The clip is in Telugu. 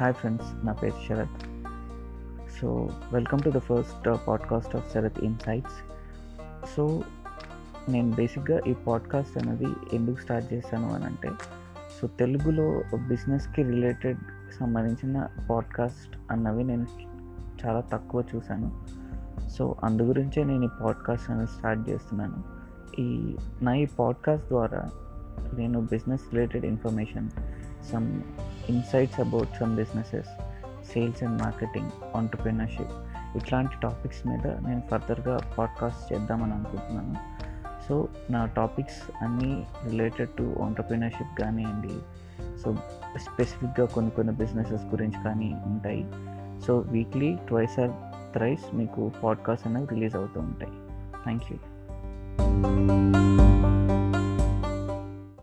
హాయ్ ఫ్రెండ్స్ నా పేరు Sharath. So welcome to the first podcast of Sharath insights so నేను బేసిక్గా ఈ పాడ్కాస్ట్ అనేది ఎందుకు స్టార్ట్ చేశాను అని అంటే సో తెలుగులో బిజినెస్కి రిలేటెడ్ సంబంధించిన పాడ్కాస్ట్ అన్నవి నేను చాలా తక్కువ చూశాను. సో అందు గురించే నేను ఈ పాడ్కాస్ట్ అనేది స్టార్ట్ చేస్తున్నాను. ఈ నా ఈ పాడ్కాస్ట్ ద్వారా నేను business related information some insights about some businesses sales and marketing entrepreneurship ఇట్లాంటి టాపిక్స్ మీద నేను ఫర్దర్గా పాడ్కాస్ట్ చేద్దామని అనుకుంటున్నాను. సో నా టాపిక్స్ అన్నీ రిలేటెడ్ టు ఆంటర్ప్రినర్షిప్ కానివ్వండి సో స్పెసిఫిక్గా కొన్ని కొన్ని బిజినెసెస్ గురించి కానీ ఉంటాయి. So weekly twice or thrice మీకు పాడ్కాస్ట్ అనేవి రిలీజ్ అవుతూ ఉంటాయి. Thank you